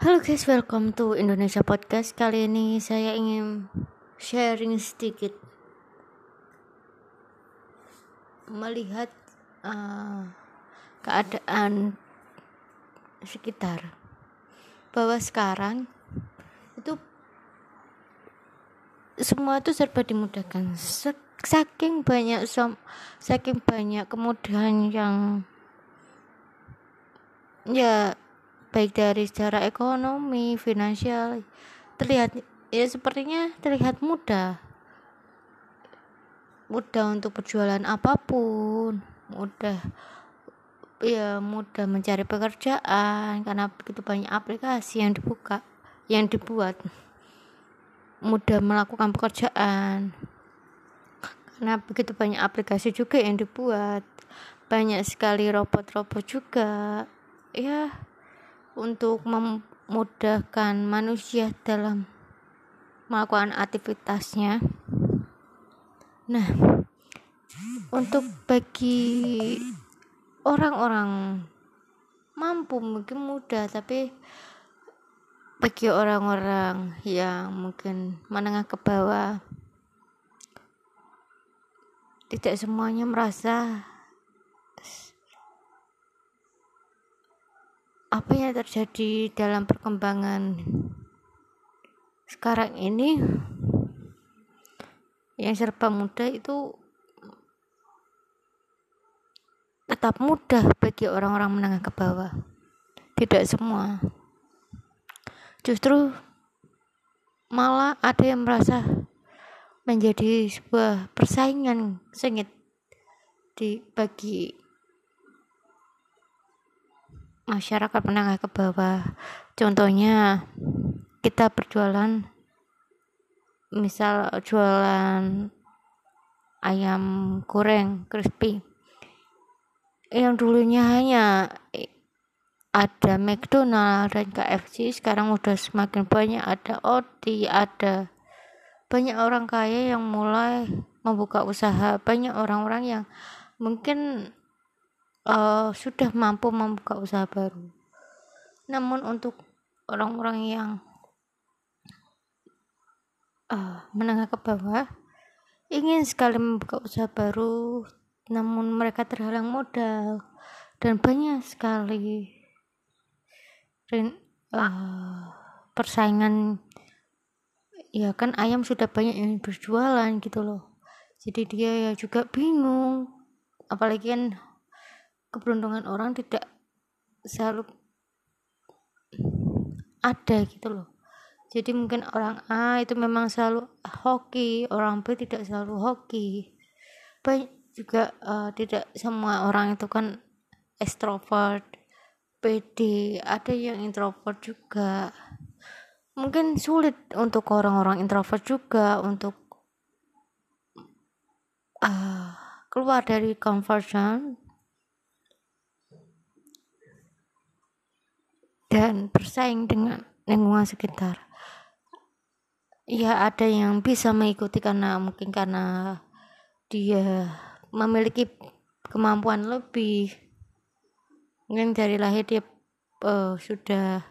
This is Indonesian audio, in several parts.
Halo guys, welcome to Indonesia Podcast. Kali ini saya ingin sharing sedikit. Melihat uh, keadaan sekitar. Bahwa sekarang itu semua itu serba dimudahkan. Saking banyak saking banyak kemudahan yang ya baik dari secara ekonomi, finansial terlihat ya sepertinya terlihat mudah. Mudah untuk berjualan apa pun, mudah ya mudah mencari pekerjaan karena begitu banyak aplikasi yang dibuka, yang dibuat. Mudah melakukan pekerjaan. Karena begitu banyak aplikasi juga yang dibuat. Banyak sekali robot-robot juga. Ya, untuk memudahkan manusia dalam melakukan aktivitasnya. Nah, untuk bagi orang-orang mampu mungkin mudah, tapi bagi orang-orang yang mungkin menengah ke bawah tidak semuanya merasa apa yang terjadi dalam perkembangan sekarang ini? Yang serba mudah itu tetap mudah bagi orang-orang menengah ke bawah. Tidak semua. Justru malah ada yang merasa menjadi sebuah persaingan sengit di bagi masyarakat menengah ke bawah? Contohnya kita berjualan misal jualan ayam goreng crispy. Yang dulunya hanya ada McDonald dan KFC sekarang udah semakin banyak ada Odi ada banyak orang kaya yang mulai membuka usaha. Banyak orang-orang yang mungkin uh, sudah mampu membuka usaha baru. Namun untuk orang-orang yang uh, menengah ke bawah ingin sekali membuka usaha baru, namun mereka terhalang modal dan banyak sekali uh, persaingan. Ya kan ayam sudah banyak yang berjualan gitu loh. Jadi dia ya juga bingung. Apalagi kan keberuntungan orang tidak selalu ada gitu loh. Jadi mungkin orang A itu memang selalu hoki orang B tidak selalu hoki. Banyak juga uh, tidak semua orang itu kan extrovert PD ada yang introvert juga. Mungkin sulit untuk orang-orang introvert juga untuk uh, keluar dari comfort zone dan bersaing dengan lingkungan sekitar. Ya ada yang bisa mengikuti karena mungkin karena dia memiliki kemampuan lebih. Mungkin dari lahir dia uh, sudah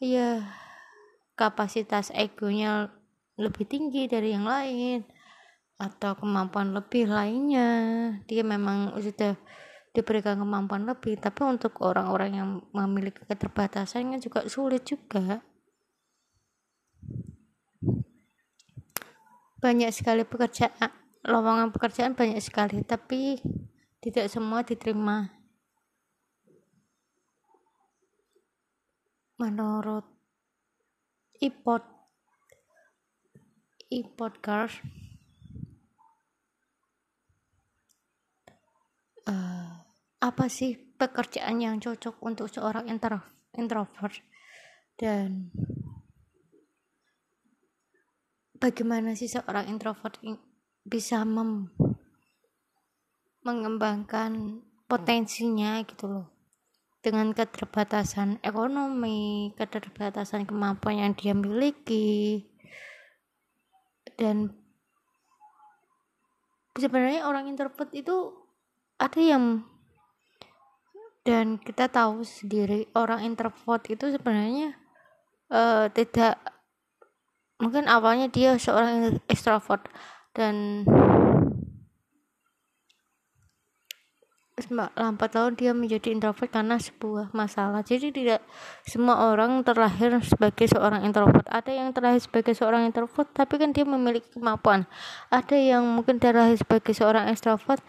ya kapasitas egonya lebih tinggi dari yang lain atau kemampuan lebih lainnya dia memang sudah diberikan kemampuan lebih. Tapi untuk orang-orang yang memiliki keterbatasannya juga sulit juga. Banyak sekali pekerjaan lowongan pekerjaan banyak sekali tapi tidak semua diterima. Menurut ipod ipodcast uh, apa sih pekerjaan yang cocok untuk seorang intro, introvert? Dan bagaimana sih seorang introvert bisa mem mengembangkan potensinya gitu loh? Dengan keterbatasan ekonomi, keterbatasan kemampuan yang dia miliki dan sebenarnya orang introvert itu ada yang dan kita tahu sendiri orang introvert itu sebenarnya uh, tidak mungkin awalnya dia seorang extrovert. Dan lambat laun dia menjadi introvert karena sebuah masalah. Jadi tidak semua orang terlahir sebagai seorang introvert. Ada yang terlahir sebagai seorang introvert tapi kan dia memiliki kemampuan. Ada yang mungkin terlahir sebagai seorang extrovert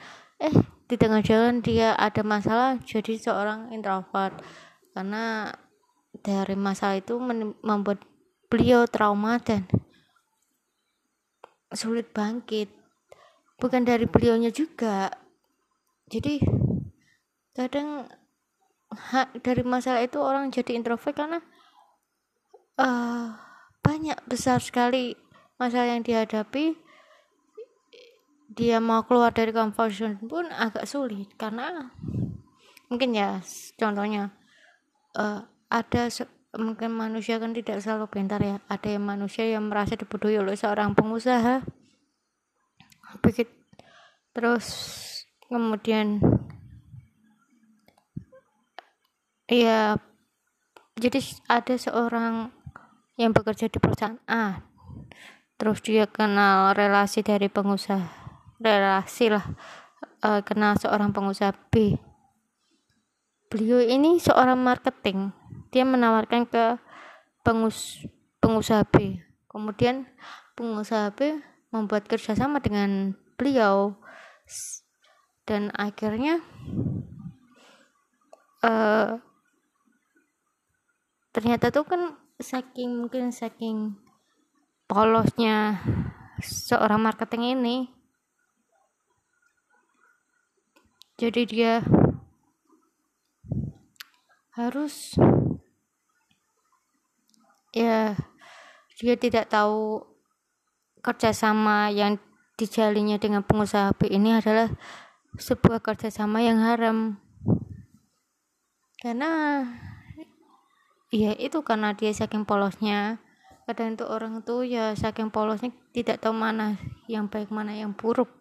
eh di tengah jalan dia ada masalah jadi seorang introvert. Karena dari masalah itu membuat beliau trauma dan sulit bangkit. Bukan dari beliaunya juga. Jadi kadang hak dari masalah itu orang jadi introvert karena uh, banyak besar sekali masalah yang dihadapi dia mau keluar dari comfort zone pun agak sulit karena mungkin ya contohnya uh, ada mungkin manusia kan tidak selalu pintar ya. Ada yang manusia yang merasa dibodohi oleh seorang pengusaha begitu terus kemudian ya jadi ada seorang yang bekerja di perusahaan A terus dia kenal relasi dari pengusaha relasi lah. Uh, kenal seorang pengusaha B. Beliau ini seorang marketing. Dia menawarkan ke pengus pengusaha B. Kemudian pengusaha B membuat kerjasama dengan beliau. Dan akhirnya uh, ternyata tuh kan saking mungkin saking polosnya seorang marketing ini jadi dia harus ya dia tidak tahu kerjasama yang dijalinnya dengan pengusaha B ini adalah sebuah kerjasama yang haram. Karena ya itu karena dia saking polosnya. Kadang itu orang tuh ya saking polosnya tidak tahu mana yang baik mana yang buruk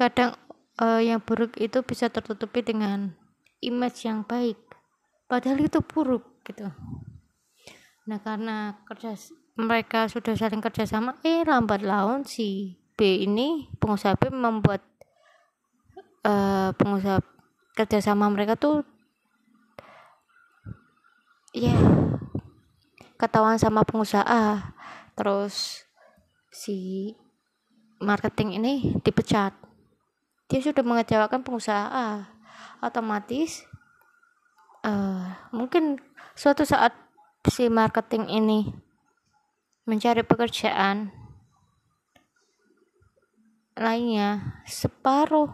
kadang uh, yang buruk itu bisa tertutupi dengan image yang baik. Padahal itu buruk gitu. Nah karena kerja mereka sudah saling kerjasama eh lambat laun si B ini pengusaha B membuat uh, pengusaha kerjasama mereka tuh ya ketahuan sama pengusaha. Terus si marketing ini dipecat dia sudah mengecewakan pengusaha. Otomatis uh, mungkin suatu saat si marketing ini mencari pekerjaan lainnya separuh.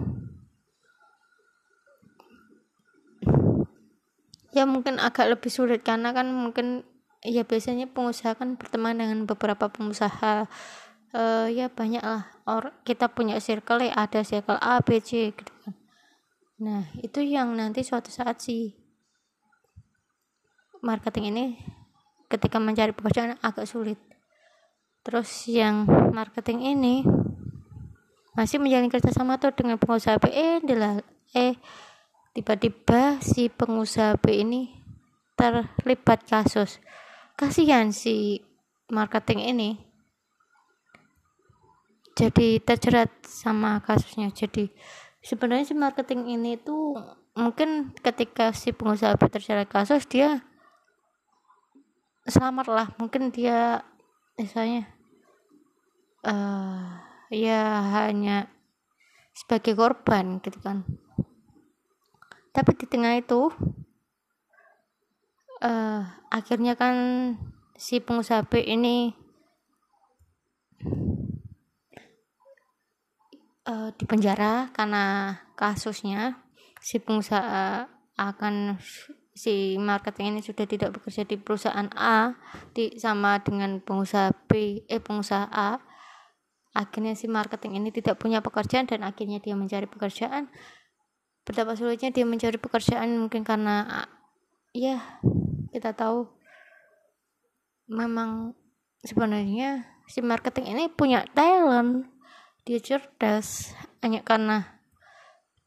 Ya mungkin agak lebih sulit karena kan mungkin ya biasanya pengusaha kan berteman dengan beberapa pengusaha uh, ya banyak lah or kita punya circle ya ada circle A B C gitu. Kan nah itu yang nanti suatu saat sih marketing ini ketika mencari pekerjaan agak sulit. Terus yang marketing ini masih menjalin kerjasama tuh dengan pengusaha B eh eh tiba-tiba si pengusaha B ini terlibat kasus. Kasihan si marketing ini jadi terjerat sama kasusnya. Jadi sebenarnya si marketing ini tuh mungkin ketika si pengusaha terjerat kasus dia selamat lah. Mungkin dia misalnya uh, ya hanya sebagai korban gitu kan. Tapi di tengah itu uh, akhirnya kan si pengusaha B ini uh, di penjara karena kasusnya si pengusaha akan si marketing ini sudah tidak bekerja di perusahaan A di sama dengan pengusaha B eh pengusaha A. Akhirnya si marketing ini tidak punya pekerjaan dan akhirnya dia mencari pekerjaan. Betapa sulitnya dia mencari pekerjaan mungkin karena ya kita tahu memang sebenarnya si marketing ini punya talent dia cerdas hanya karena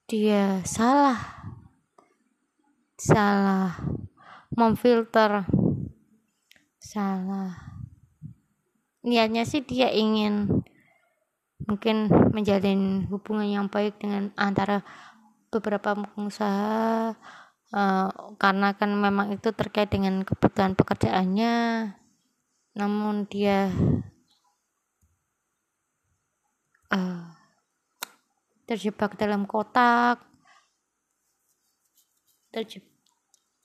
dia salah. Salah memfilter. Salah. Niatnya sih dia ingin mungkin menjalin hubungan yang baik dengan antara beberapa pengusaha uh, karena kan memang itu terkait dengan kebutuhan pekerjaannya. Namun dia uh, terjebak dalam kotak. Terjebak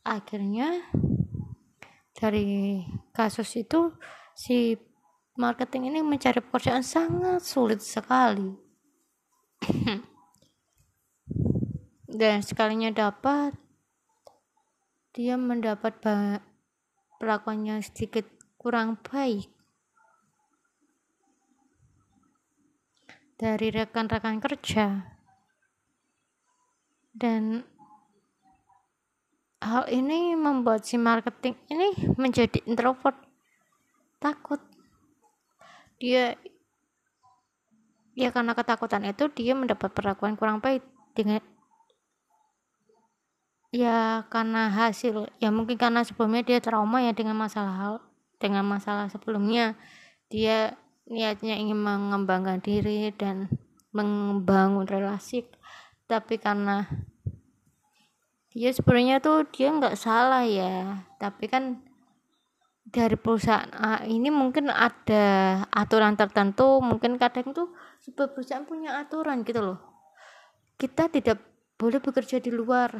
akhirnya dari kasus itu si marketing ini mencari pekerjaan sangat sulit sekali. Dan sekalinya dapat dia mendapat perlakuannya sedikit kurang baik dari rekan-rekan kerja. Dan hal ini membuat si marketing ini menjadi introvert. Takut. Dia ya karena ketakutan itu dia mendapat perlakuan kurang baik dengan ya karena hasil ya mungkin karena sebelumnya dia trauma ya dengan masalah hal dengan masalah sebelumnya. Dia niatnya ingin mengembangkan diri dan membangun relasi. Tapi karena ya sebenarnya tuh dia nggak salah ya. Tapi kan dari perusahaan A ini mungkin ada aturan tertentu. Mungkin kadang tuh sebuah perusahaan punya aturan gitu loh. Kita tidak boleh bekerja di luar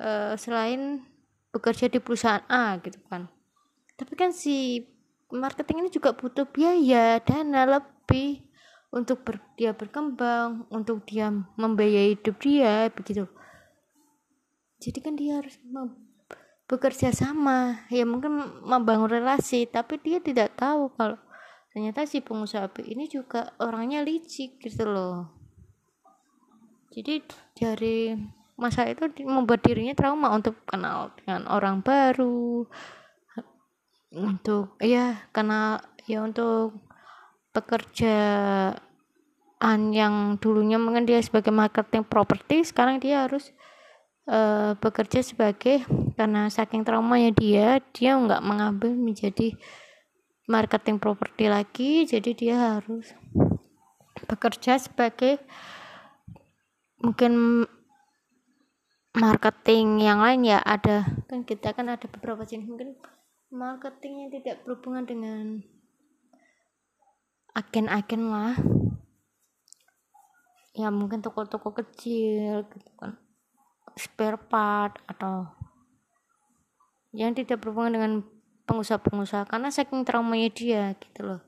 uh, selain bekerja di perusahaan A gitu kan. Tapi kan si marketing ini juga butuh biaya dana lebih untuk ber, dia berkembang untuk dia membiayai hidup dia begitu. Jadi kan dia harus bekerja sama ya mungkin membangun relasi tapi dia tidak tahu kalau ternyata si pengusaha ini juga orangnya licik gitu loh. Jadi dari masa itu membuat dirinya trauma untuk kenal dengan orang baru untuk ya kenal ya untuk pekerjaan yang dulunya mungkin dia sebagai marketing properti sekarang dia harus uh, bekerja sebagai karena saking traumanya dia dia nggak mengambil menjadi marketing properti lagi jadi dia harus bekerja sebagai mungkin marketing yang lain ya ada kan kita kan ada beberapa jenis mungkin marketing yang tidak berhubungan dengan agen-agen lah. Ya mungkin toko-toko kecil gitu kan. Spare part atau yang tidak berhubungan dengan pengusaha-pengusaha. Karena saking traumanya dia gitu loh.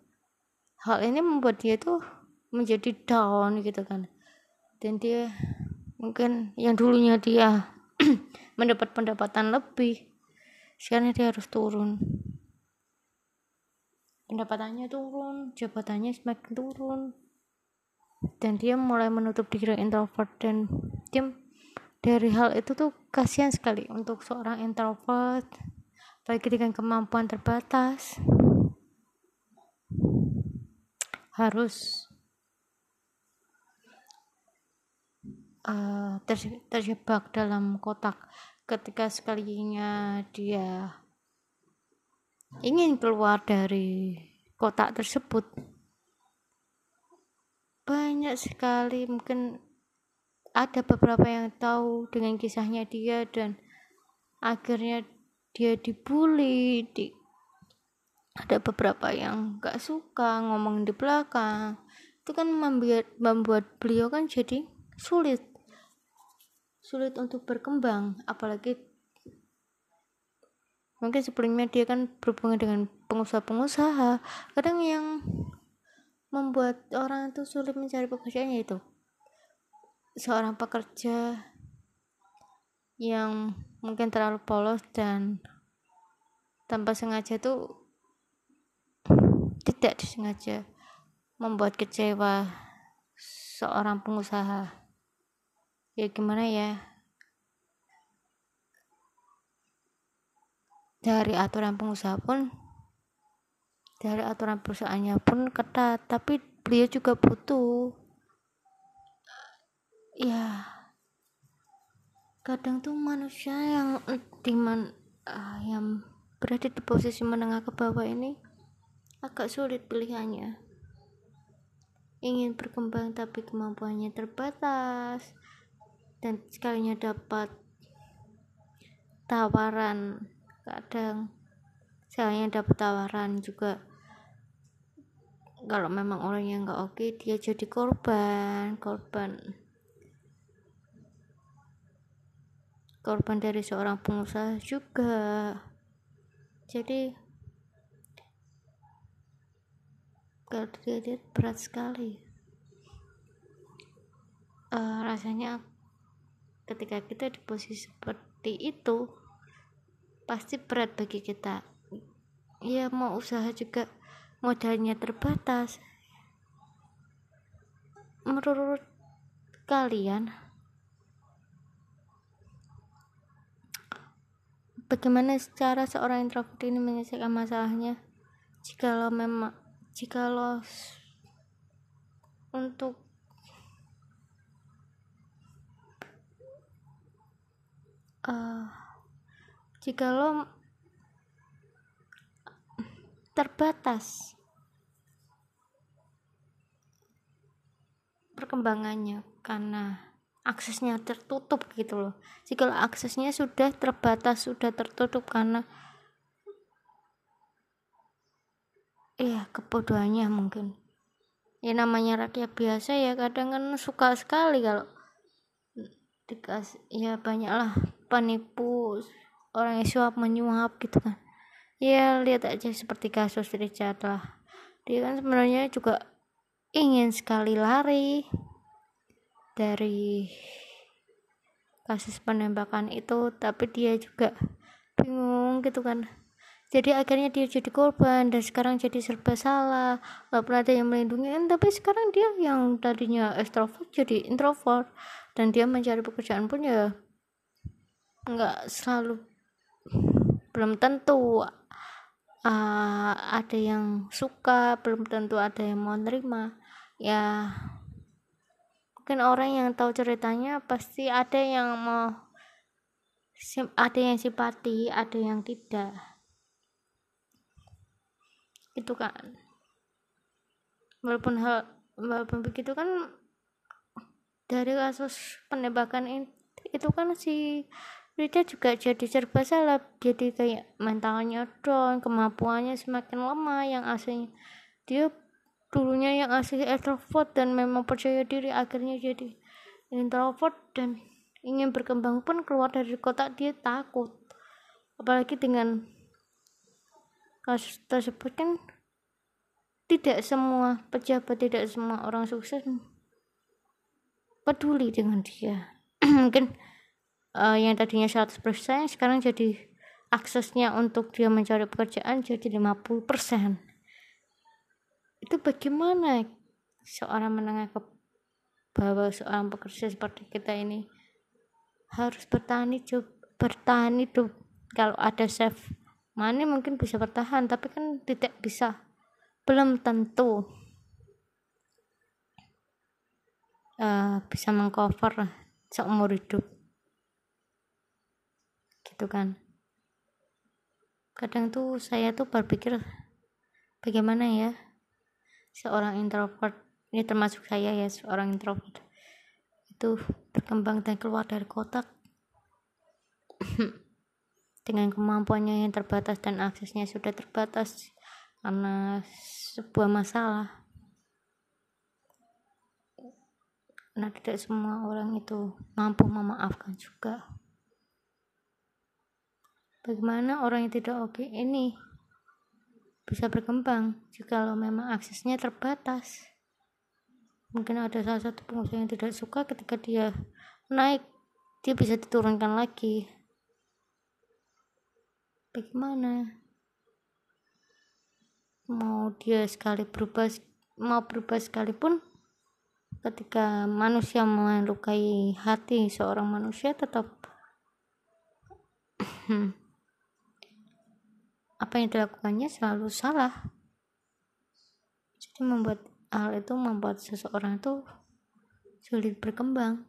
Hal ini membuat dia tuh menjadi down gitu kan. Dan dia mungkin yang dulunya dia mendapat pendapatan lebih sekarang dia harus turun. Pendapatannya turun jabatannya semakin turun. Dan dia mulai menutup diri introvert dan dia dari hal itu tuh kasihan sekali untuk seorang introvert baik dengan kemampuan terbatas. Harus uh, terjebak dalam kotak ketika sekalinya dia ingin keluar dari kotak tersebut banyak sekali mungkin ada beberapa yang tahu dengan kisahnya dia dan akhirnya dia dibully di ada beberapa yang gak suka ngomong di belakang. Itu kan membuat membuat beliau kan jadi sulit sulit untuk berkembang apalagi mungkin sebelumnya dia kan berhubungan dengan pengusaha-pengusaha. Kadang yang membuat orang itu sulit mencari pekerjaannya itu seorang pekerja yang mungkin terlalu polos dan tanpa sengaja itu tidak disengaja membuat kecewa seorang pengusaha ya gimana ya? Dari aturan pengusaha pun dari aturan perusahaannya pun ketat tapi beliau juga butuh. Ya kadang tuh manusia yang diman uh, yang berada di posisi menengah ke bawah ini agak sulit pilihannya. Ingin berkembang tapi kemampuannya terbatas dan sekalinya dapat tawaran kadang sekalinya dapat tawaran juga. Kalau memang orangnya nggak oke dia jadi korban korban. Korban dari seorang pengusaha juga. Jadi kalau dilihat berat sekali. Uh, rasanya ketika kita di posisi seperti itu pasti berat bagi kita ya mau usaha juga modalnya terbatas menurut kalian Bagaimana cara seorang introvert ini menyelesaikan masalahnya? Jikalau memang jikalau untuk uh, jikalau terbatas perkembangannya karena aksesnya tertutup gitu loh. Jika aksesnya sudah terbatas sudah tertutup karena iya kebodohannya mungkin. Ya namanya rakyat biasa ya kadang kan suka sekali kalau dikasih ya banyaklah penipu orang yang suap menyuap gitu kan. Ya lihat aja seperti kasus Richard lah. Dia kan sebenarnya juga ingin sekali lari dari kasus penembakan itu tapi dia juga bingung gitu kan. Jadi akhirnya dia jadi korban dan sekarang jadi serba salah. Gak pernah ada yang melindungi. Tapi sekarang dia yang tadinya extrovert jadi introvert. Dan dia mencari pekerjaan pun ya nggak selalu. Belum tentu uh, ada yang suka belum tentu ada yang mau nerima. Ya mungkin orang yang tahu ceritanya pasti ada yang mau ada yang simpati ada yang tidak. Itu kan. Walaupun hal walaupun begitu kan dari kasus penembakan itu kan si Rita juga jadi serba salah. Jadi kayak mentalnya down kemampuannya semakin lemah yang aslinya dia dulunya yang asli extrovert dan memang percaya diri akhirnya jadi introvert dan ingin berkembang pun keluar dari kotak dia takut. Apalagi dengan kasus tersebut kan tidak semua pejabat tidak semua orang sukses peduli dengan dia. Mungkin uh, yang tadinya 100% sekarang jadi aksesnya untuk dia mencari pekerjaan jadi 50% itu bagaimana seorang menengah ke bawah seorang pekerja seperti kita ini? Harus bertahan hidup bertahan hidup. Kalau ada chef money mungkin bisa bertahan tapi kan tidak bisa. Belum tentu. Uh, bisa mengcover seumur hidup gitu kan. Kadang tuh saya tuh berpikir bagaimana ya seorang introvert ini termasuk saya ya seorang introvert itu berkembang dan keluar dari kotak. Dengan kemampuannya yang terbatas dan aksesnya sudah terbatas karena sebuah masalah. Nah tidak semua orang itu mampu memaafkan juga bagaimana orang yang tidak oke ini bisa berkembang jika lo memang aksesnya terbatas? Mungkin ada salah satu pengusaha yang tidak suka ketika dia naik dia bisa diturunkan lagi. Bagaimana? Mau dia sekali berubah mau berubah sekalipun ketika manusia melukai hati seorang manusia tetap apa yang dilakukannya selalu salah. Jadi membuat hal itu membuat seseorang itu sulit berkembang.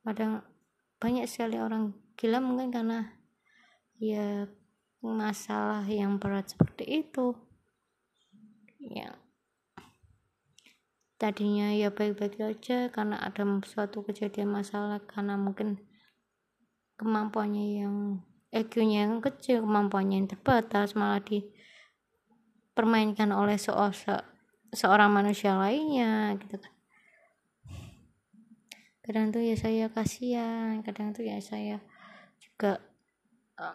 Kadang banyak sekali orang gila mungkin karena ya masalah yang berat seperti itu. Ya. Tadinya ya baik-baik aja karena ada suatu kejadian masalah karena mungkin kemampuannya yang EQ-nya yang kecil kemampuannya yang terbatas malah dipermainkan oleh seorang seorang manusia lainnya gitu kan. Kadang tuh ya saya kasihan kadang tuh ya saya juga uh,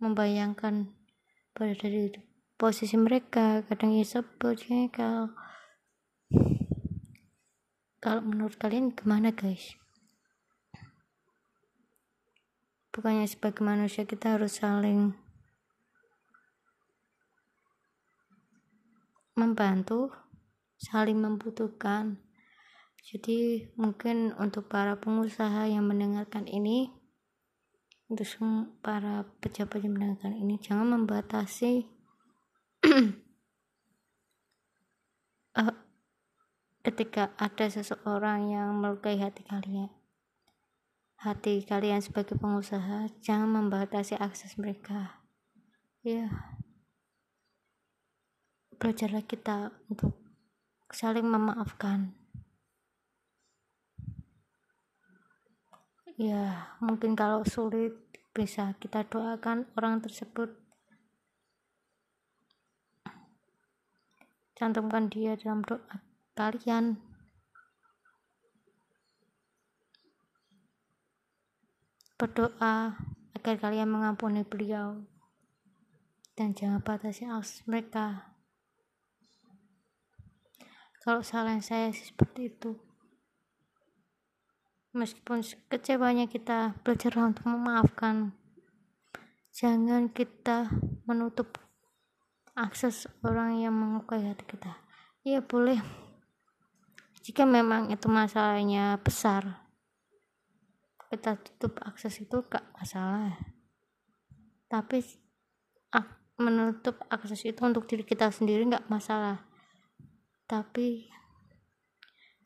membayangkan pada dari posisi mereka kadang ya sebel kalau menurut kalian gimana guys bukannya sebagai manusia kita harus saling membantu saling membutuhkan. Jadi mungkin untuk para pengusaha yang mendengarkan ini untuk para pejabat yang mendengarkan ini jangan membatasi uh, ketika ada seseorang yang melukai hati kalian hati kalian sebagai pengusaha jangan membatasi akses mereka. Ya. Belajarlah kita untuk saling memaafkan. Ya mungkin kalau sulit bisa kita doakan orang tersebut. Cantumkan dia dalam doa kalian berdoa agar kalian mengampuni beliau dan jangan batasi akses mereka. Kalau salah saya sih seperti itu. Meskipun kecewanya kita belajar untuk memaafkan jangan kita menutup akses orang yang mengukai hati kita. Ya boleh. Jika memang itu masalahnya besar kita tutup akses itu gak masalah. Tapi menutup akses itu untuk diri kita sendiri gak masalah. Tapi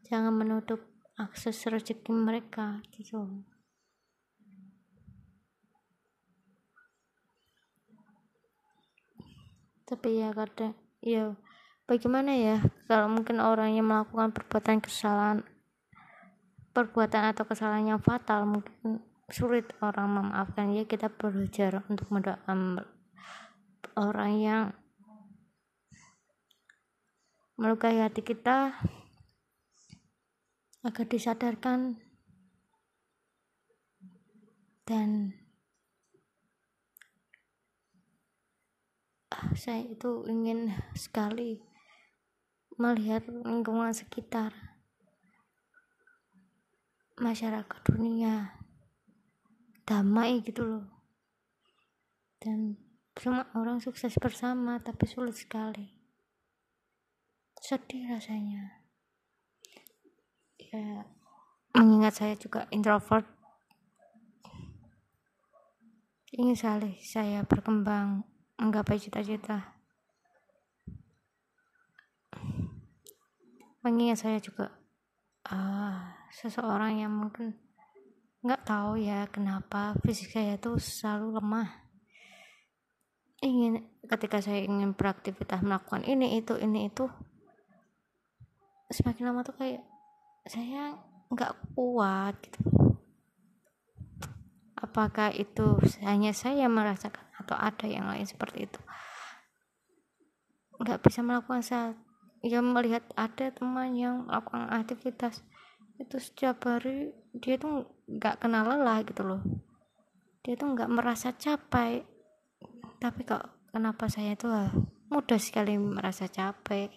jangan menutup akses rezeki mereka gitu. Tapi ya kadang ya bagaimana ya kalau mungkin orang yang melakukan perbuatan kesalahan perbuatan atau kesalahan yang fatal mungkin sulit orang memaafkan. Ya kita belajar untuk mendoakan orang yang melukai hati kita agar disadarkan dan ah, saya itu ingin sekali melihat lingkungan sekitar masyarakat dunia. Damai gitu loh. Dan semua orang sukses bersama tapi sulit sekali. Sedih rasanya. Ya mengingat saya juga introvert. Ingin sekali saya berkembang menggapai cita-cita. Mengingat saya juga uh, seseorang yang mungkin nggak tahu ya kenapa fisik saya tuh selalu lemah. Ingin ketika saya ingin beraktivitas melakukan ini itu ini itu semakin lama tuh kayak saya nggak kuat gitu. Apakah itu hanya saya merasakan atau ada yang lain seperti itu? Nggak bisa melakukan saat ya melihat ada teman yang melakukan aktivitas itu setiap hari dia tuh nggak kenal lelah gitu loh. Dia tuh nggak merasa capek. Tapi kok kenapa saya tuh ah, mudah sekali merasa capek.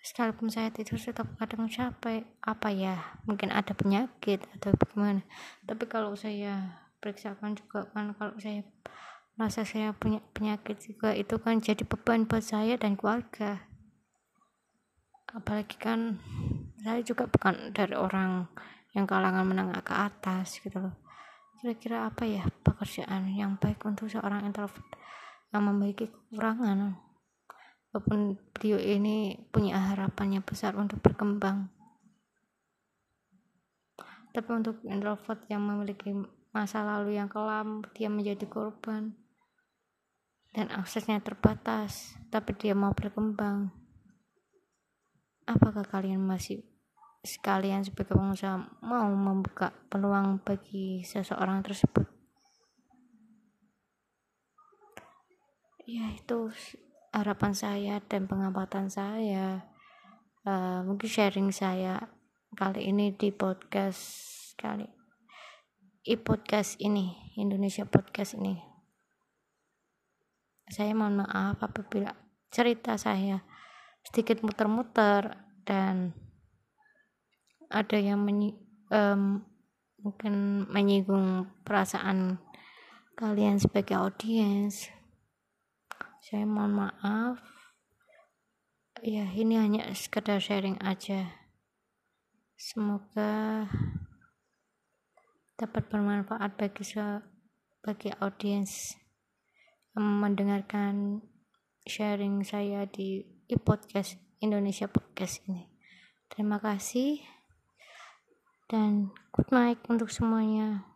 Sekalipun saya tidur tetap kadang capek apa ya mungkin ada penyakit atau bagaimana. Tapi kalau saya periksakan juga kan kalau saya merasa saya punya penyakit juga itu kan jadi beban buat saya dan keluarga apalagi kan saya juga bukan dari orang yang kalangan menengah ke atas gitu loh. Kira-kira apa ya pekerjaan yang baik untuk seorang introvert yang memiliki kekurangan? Walaupun beliau ini punya harapannya besar untuk berkembang. Tapi untuk introvert yang memiliki masa lalu yang kelam dia menjadi korban dan aksesnya terbatas tapi dia mau berkembang apakah kalian masih sekalian sebagai pengusaha mau membuka peluang bagi seseorang tersebut? Ya itu harapan saya dan pengamatan saya. Uh, mungkin sharing saya kali ini di podcast kali i podcast ini Indonesia podcast ini. Saya mohon maaf apabila cerita saya sedikit muter-muter dan ada yang menyi um, mungkin menyinggung perasaan kalian sebagai audiens. Saya mohon maaf. Ya ini hanya sekedar sharing aja. Semoga dapat bermanfaat bagi bagi audiens mendengarkan sharing saya di e-podcast Indonesia Podcast ini. Terima kasih dan good night untuk semuanya